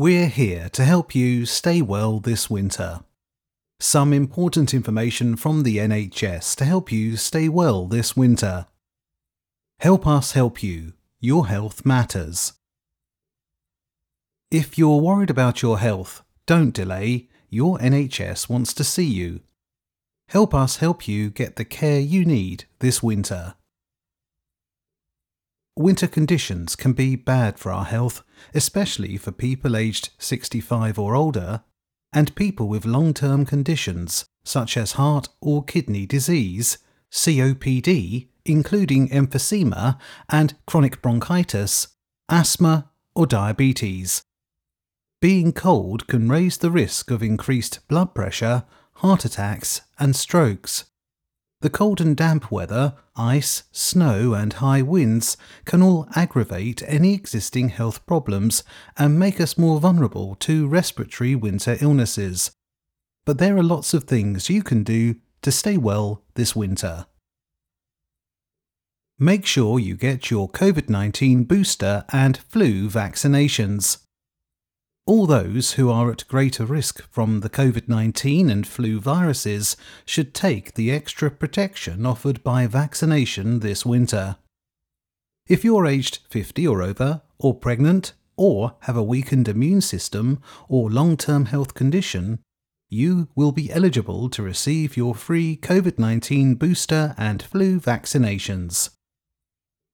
We're here to help you stay well this winter. Some important information from the NHS to help you stay well this winter. Help us help you. Your health matters. If you're worried about your health, don't delay. Your NHS wants to see you. Help us help you get the care you need this winter. Winter conditions can be bad for our health, especially for people aged 65 or older and people with long term conditions such as heart or kidney disease, COPD, including emphysema and chronic bronchitis, asthma, or diabetes. Being cold can raise the risk of increased blood pressure heart attacks, and strokes. The cold and damp weather, ice, snow, and high winds can all aggravate any existing health problems and make us more vulnerable to respiratory winter illnesses. But there are lots of things you can do to stay well this winter. Make sure you get your COVID 19 booster and flu vaccinations. All those who are at greater risk from the COVID 19 and flu viruses should take the extra protection offered by vaccination this winter. If you're aged 50 or over, or pregnant, or have a weakened immune system or long term health condition, you will be eligible to receive your free COVID 19 booster and flu vaccinations.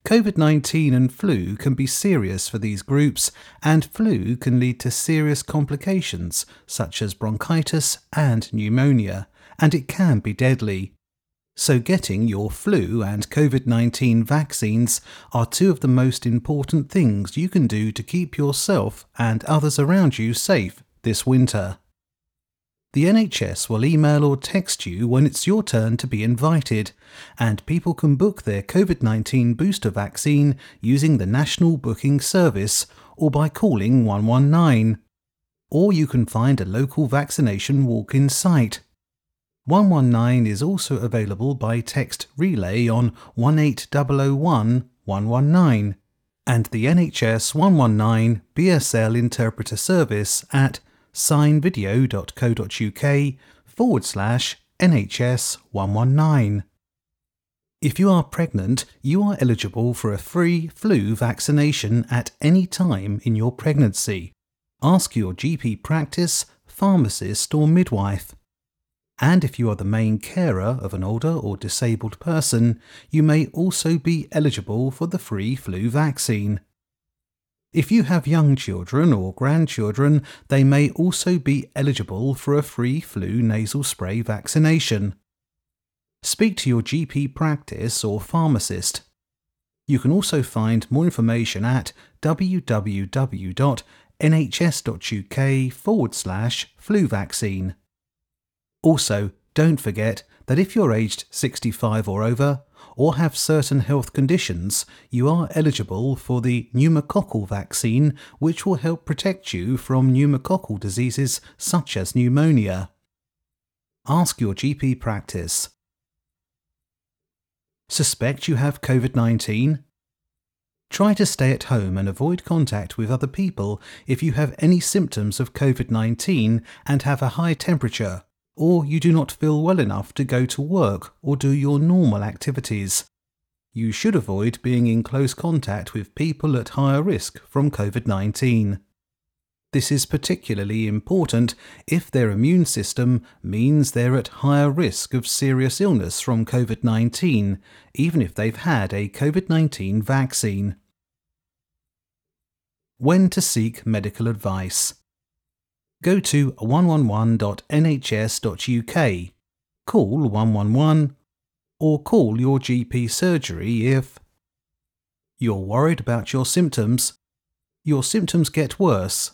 COVID 19 and flu can be serious for these groups, and flu can lead to serious complications such as bronchitis and pneumonia, and it can be deadly. So, getting your flu and COVID 19 vaccines are two of the most important things you can do to keep yourself and others around you safe this winter. The NHS will email or text you when it's your turn to be invited, and people can book their COVID 19 booster vaccine using the National Booking Service or by calling 119. Or you can find a local vaccination walk in site. 119 is also available by text relay on 18001 119 and the NHS 119 BSL interpreter service at signvideo.co.uk forward slash NHS 119. If you are pregnant, you are eligible for a free flu vaccination at any time in your pregnancy. Ask your GP practice, pharmacist, or midwife. And if you are the main carer of an older or disabled person, you may also be eligible for the free flu vaccine. If you have young children or grandchildren, they may also be eligible for a free flu nasal spray vaccination. Speak to your GP practice or pharmacist. You can also find more information at www.nhs.uk forward slash flu vaccine. Also, don't forget that if you're aged 65 or over, or have certain health conditions, you are eligible for the pneumococcal vaccine, which will help protect you from pneumococcal diseases such as pneumonia. Ask your GP practice. Suspect you have COVID 19? Try to stay at home and avoid contact with other people if you have any symptoms of COVID 19 and have a high temperature or you do not feel well enough to go to work or do your normal activities. You should avoid being in close contact with people at higher risk from COVID 19. This is particularly important if their immune system means they're at higher risk of serious illness from COVID 19, even if they've had a COVID 19 vaccine. When to seek medical advice go to 111.nhs.uk, call 111, or call your GP surgery if you're worried about your symptoms, your symptoms get worse.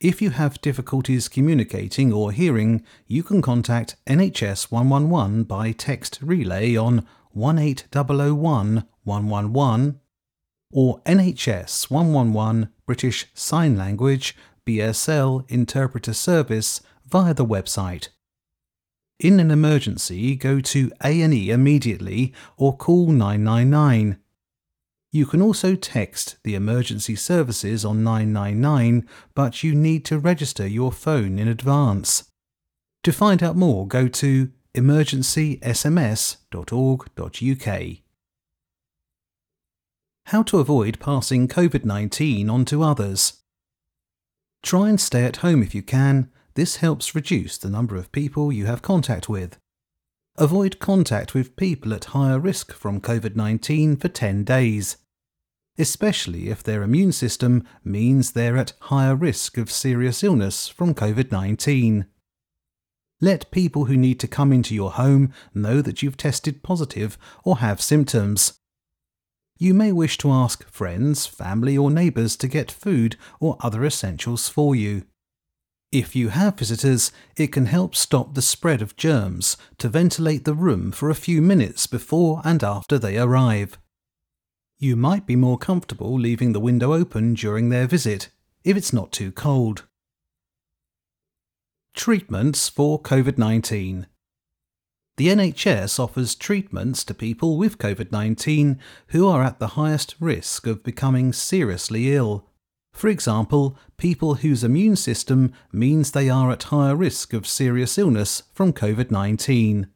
If you have difficulties communicating or hearing, you can contact NHS 111 by text relay on 18001 111 or NHS 111 British Sign Language BSL interpreter service via the website. In an emergency, go to A&E immediately or call 999. You can also text the emergency services on 999, but you need to register your phone in advance. To find out more, go to emergencysms.org.uk. How to avoid passing COVID 19 on to others. Try and stay at home if you can. This helps reduce the number of people you have contact with. Avoid contact with people at higher risk from COVID 19 for 10 days, especially if their immune system means they're at higher risk of serious illness from COVID 19. Let people who need to come into your home know that you've tested positive or have symptoms. You may wish to ask friends, family, or neighbours to get food or other essentials for you. If you have visitors, it can help stop the spread of germs to ventilate the room for a few minutes before and after they arrive. You might be more comfortable leaving the window open during their visit if it's not too cold. Treatments for COVID 19. The NHS offers treatments to people with COVID 19 who are at the highest risk of becoming seriously ill for example, people whose immune system means they are at higher risk of serious illness from COVID 19.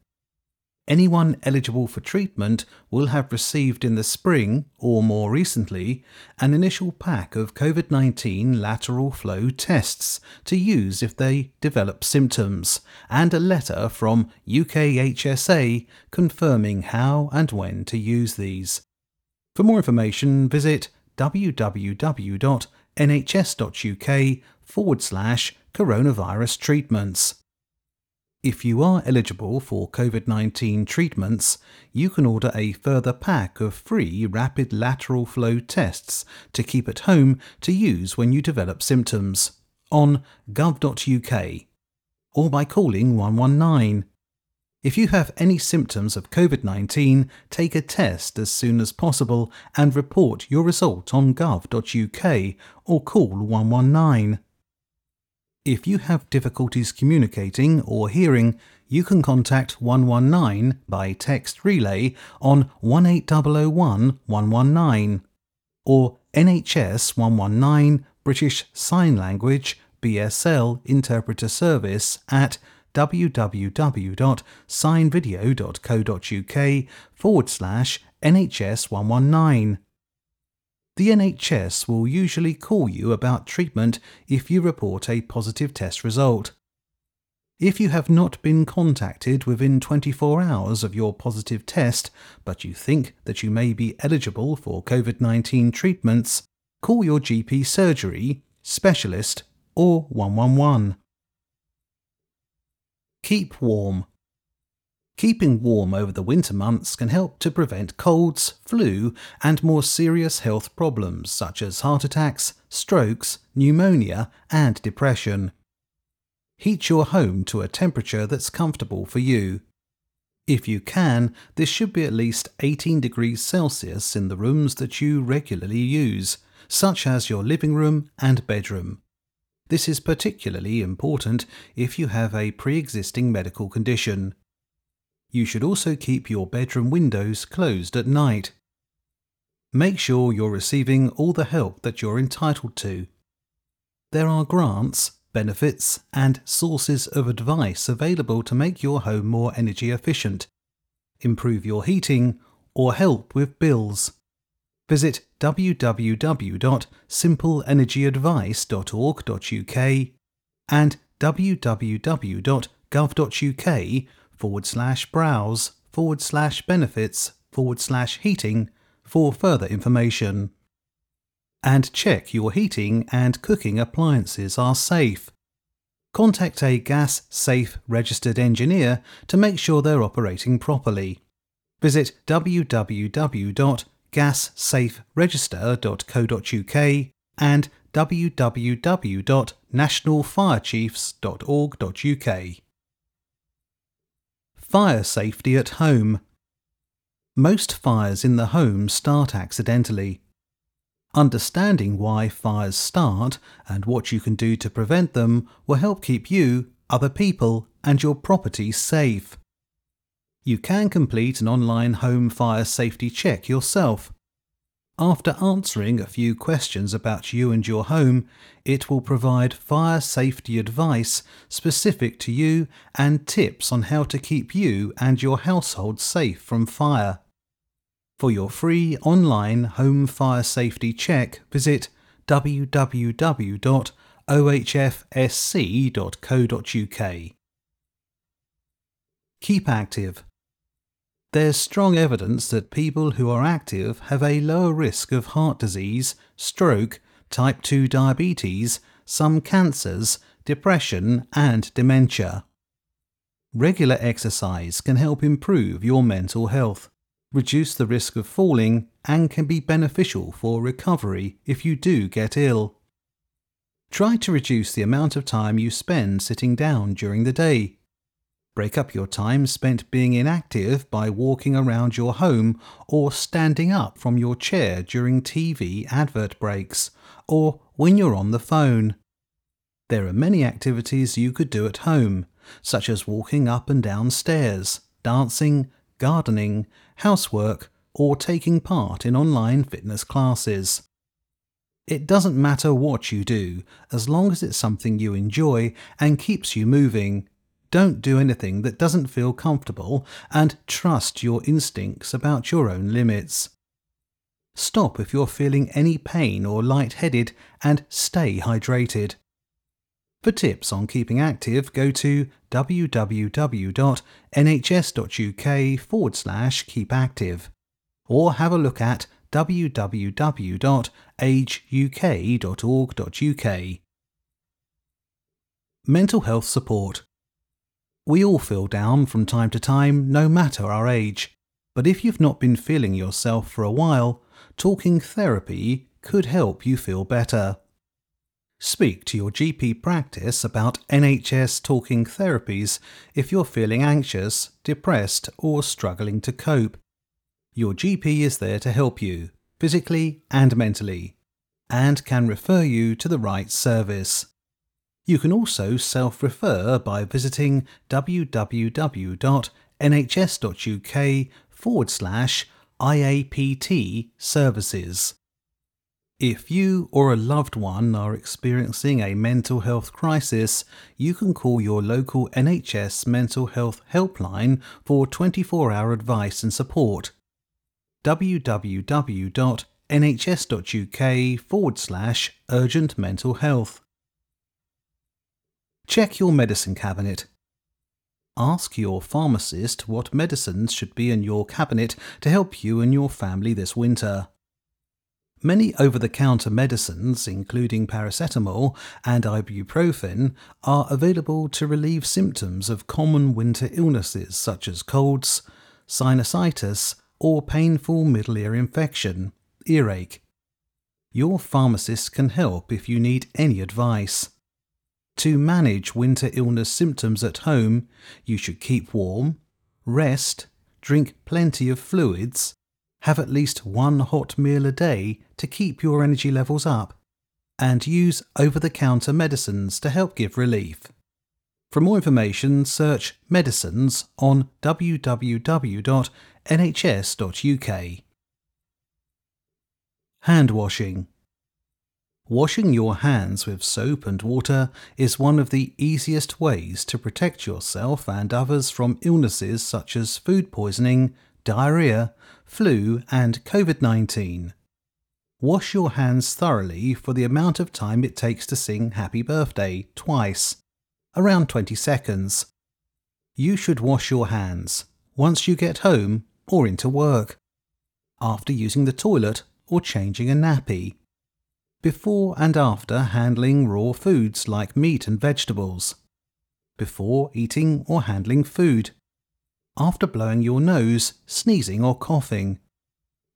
Anyone eligible for treatment will have received in the spring, or more recently, an initial pack of COVID 19 lateral flow tests to use if they develop symptoms, and a letter from UKHSA confirming how and when to use these. For more information, visit www nhs.uk forward slash coronavirus treatments. If you are eligible for COVID 19 treatments, you can order a further pack of free rapid lateral flow tests to keep at home to use when you develop symptoms on gov.uk or by calling 119 if you have any symptoms of COVID 19, take a test as soon as possible and report your result on gov.uk or call 119. If you have difficulties communicating or hearing, you can contact 119 by text relay on 18001 119 or NHS 119 British Sign Language BSL Interpreter Service at www.signvideo.co.uk forward slash NHS119. The NHS will usually call you about treatment if you report a positive test result. If you have not been contacted within 24 hours of your positive test, but you think that you may be eligible for COVID 19 treatments, call your GP surgery, specialist, or 111. Keep warm. Keeping warm over the winter months can help to prevent colds, flu, and more serious health problems such as heart attacks, strokes, pneumonia, and depression. Heat your home to a temperature that's comfortable for you. If you can, this should be at least 18 degrees Celsius in the rooms that you regularly use, such as your living room and bedroom. This is particularly important if you have a pre existing medical condition. You should also keep your bedroom windows closed at night. Make sure you're receiving all the help that you're entitled to. There are grants, benefits, and sources of advice available to make your home more energy efficient, improve your heating, or help with bills. Visit www.simpleenergyadvice.org.uk and www.gov.uk forward slash browse forward slash benefits forward slash heating for further information. And check your heating and cooking appliances are safe. Contact a gas safe registered engineer to make sure they're operating properly. Visit www.gassaferegister.co.uk and www.nationalfirechiefs.org.uk. Fire safety at home. Most fires in the home start accidentally. Understanding why fires start and what you can do to prevent them will help keep you, other people, and your property safe. You can complete an online home fire safety check yourself. After answering a few questions about you and your home, it will provide fire safety advice specific to you and tips on how to keep you and your household safe from fire. For your free online home fire safety check, visit www.ohfsc.co.uk. Keep active. There's strong evidence that people who are active have a lower risk of heart disease, stroke, type 2 diabetes, some cancers, depression, and dementia. Regular exercise can help improve your mental health, reduce the risk of falling, and can be beneficial for recovery if you do get ill. Try to reduce the amount of time you spend sitting down during the day. Break up your time spent being inactive by walking around your home or standing up from your chair during TV advert breaks or when you're on the phone. There are many activities you could do at home, such as walking up and down stairs, dancing, gardening, housework, or taking part in online fitness classes. It doesn't matter what you do, as long as it's something you enjoy and keeps you moving don't do anything that doesn't feel comfortable and trust your instincts about your own limits. Stop if you're feeling any pain or lightheaded and stay hydrated. For tips on keeping active, go to www.nhs.uk forward slash keep active or have a look at www.ageuk.org.uk. Mental health support. We all feel down from time to time, no matter our age. But if you've not been feeling yourself for a while, talking therapy could help you feel better. Speak to your GP practice about NHS talking therapies if you're feeling anxious, depressed, or struggling to cope. Your GP is there to help you, physically and mentally, and can refer you to the right service. You can also self refer by visiting www.nhs.uk forward slash IAPT services. If you or a loved one are experiencing a mental health crisis, you can call your local NHS mental health helpline for 24 hour advice and support. www.nhs.uk forward slash urgent mental health. Check your medicine cabinet. Ask your pharmacist what medicines should be in your cabinet to help you and your family this winter. Many over the counter medicines, including paracetamol and ibuprofen, are available to relieve symptoms of common winter illnesses such as colds, sinusitis, or painful middle ear infection, earache. Your pharmacist can help if you need any advice. To manage winter illness symptoms at home, you should keep warm, rest, drink plenty of fluids, have at least one hot meal a day to keep your energy levels up, and use over the counter medicines to help give relief. For more information, search medicines on www.nhs.uk. Hand washing. Washing your hands with soap and water is one of the easiest ways to protect yourself and others from illnesses such as food poisoning, diarrhea, flu, and COVID 19. Wash your hands thoroughly for the amount of time it takes to sing Happy Birthday twice, around 20 seconds. You should wash your hands once you get home or into work, after using the toilet or changing a nappy before and after handling raw foods like meat and vegetables, before eating or handling food, after blowing your nose, sneezing or coughing,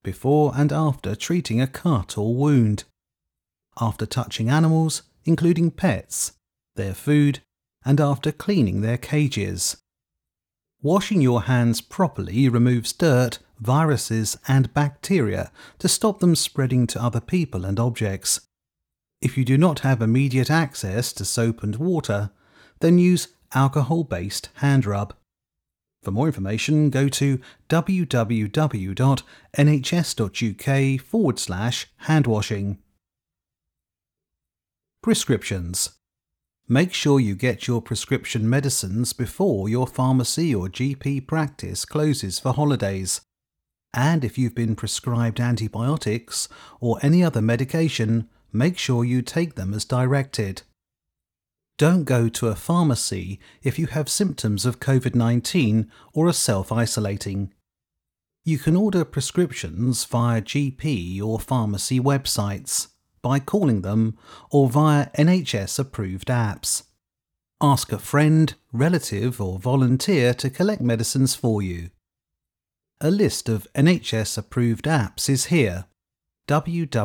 before and after treating a cut or wound, after touching animals, including pets, their food, and after cleaning their cages. Washing your hands properly removes dirt, viruses, and bacteria to stop them spreading to other people and objects. If you do not have immediate access to soap and water, then use alcohol based hand rub. For more information, go to www.nhs.uk forward slash handwashing. Prescriptions. Make sure you get your prescription medicines before your pharmacy or GP practice closes for holidays. And if you've been prescribed antibiotics or any other medication, make sure you take them as directed. Don't go to a pharmacy if you have symptoms of COVID 19 or are self isolating. You can order prescriptions via GP or pharmacy websites, by calling them, or via NHS approved apps. Ask a friend, relative, or volunteer to collect medicines for you. A list of NHS approved apps is here www.nhs.uk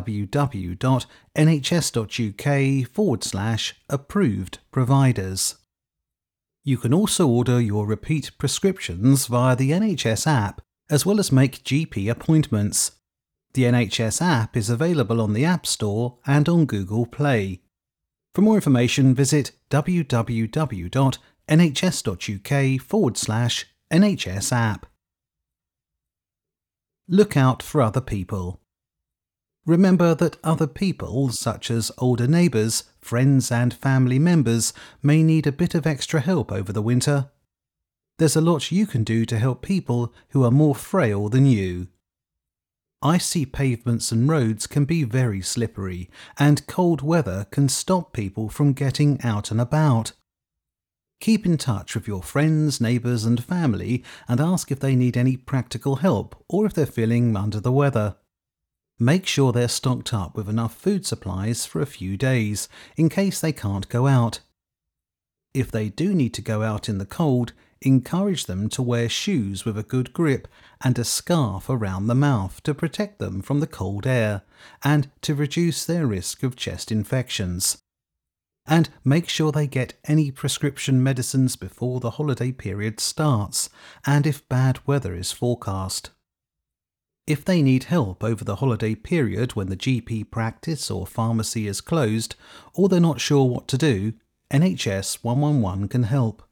forward slash approved providers. You can also order your repeat prescriptions via the NHS app, as well as make GP appointments. The NHS app is available on the App Store and on Google Play. For more information, visit www.nhs.uk forward slash NHS app. Look out for other people. Remember that other people, such as older neighbours, friends, and family members, may need a bit of extra help over the winter. There's a lot you can do to help people who are more frail than you. Icy pavements and roads can be very slippery, and cold weather can stop people from getting out and about. Keep in touch with your friends, neighbours, and family and ask if they need any practical help or if they're feeling under the weather. Make sure they're stocked up with enough food supplies for a few days, in case they can't go out. If they do need to go out in the cold, encourage them to wear shoes with a good grip and a scarf around the mouth to protect them from the cold air and to reduce their risk of chest infections. And make sure they get any prescription medicines before the holiday period starts and if bad weather is forecast. If they need help over the holiday period when the GP practice or pharmacy is closed, or they're not sure what to do, NHS 111 can help.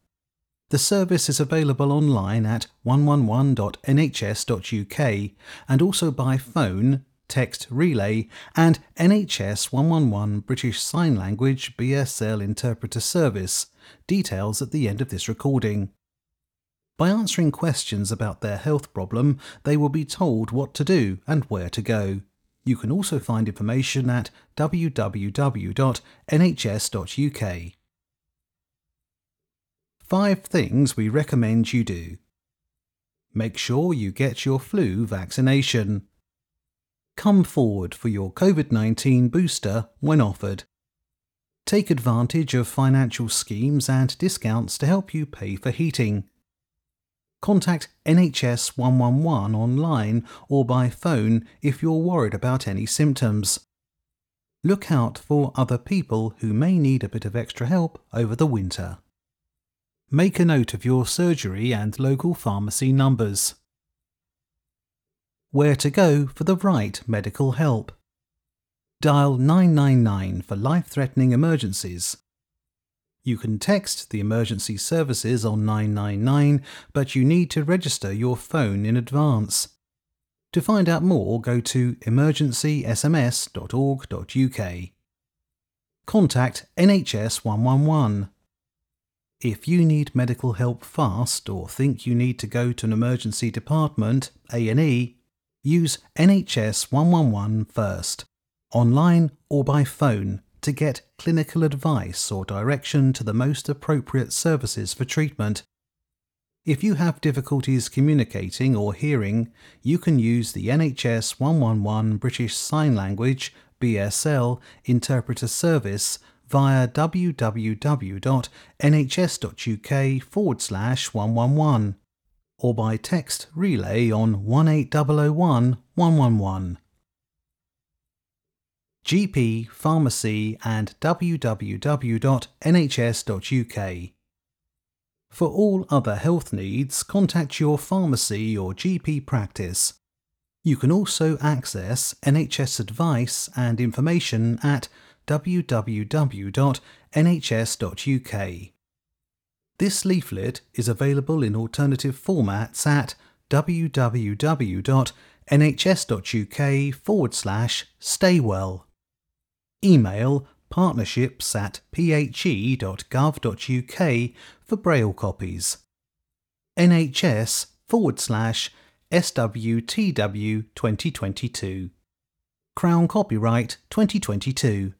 The service is available online at 111.nhs.uk and also by phone, text relay, and NHS 111 British Sign Language BSL Interpreter Service. Details at the end of this recording. By answering questions about their health problem, they will be told what to do and where to go. You can also find information at www.nhs.uk. 5 things we recommend you do. Make sure you get your flu vaccination. Come forward for your COVID 19 booster when offered. Take advantage of financial schemes and discounts to help you pay for heating contact NHS 111 online or by phone if you're worried about any symptoms. Look out for other people who may need a bit of extra help over the winter. Make a note of your surgery and local pharmacy numbers. Where to go for the right medical help. Dial 999 for life threatening emergencies you can text the emergency services on 999, but you need to register your phone in advance. To find out more, go to emergencysms.org.uk. Contact NHS 111. If you need medical help fast or think you need to go to an emergency department, A&E, use NHS 111 first, online or by phone to get clinical advice or direction to the most appropriate services for treatment. If you have difficulties communicating or hearing, you can use the NHS 111 British Sign Language BSL interpreter service via www.nhs.uk forward slash 111 or by text relay on 18001 111. GP, pharmacy, and www.nhs.uk. For all other health needs, contact your pharmacy or GP practice. You can also access NHS advice and information at www.nhs.uk. This leaflet is available in alternative formats at www.nhs.uk forward slash staywell. Email partnerships at phe.gov.uk for braille copies. NHS forward slash SWTW 2022. Crown Copyright 2022.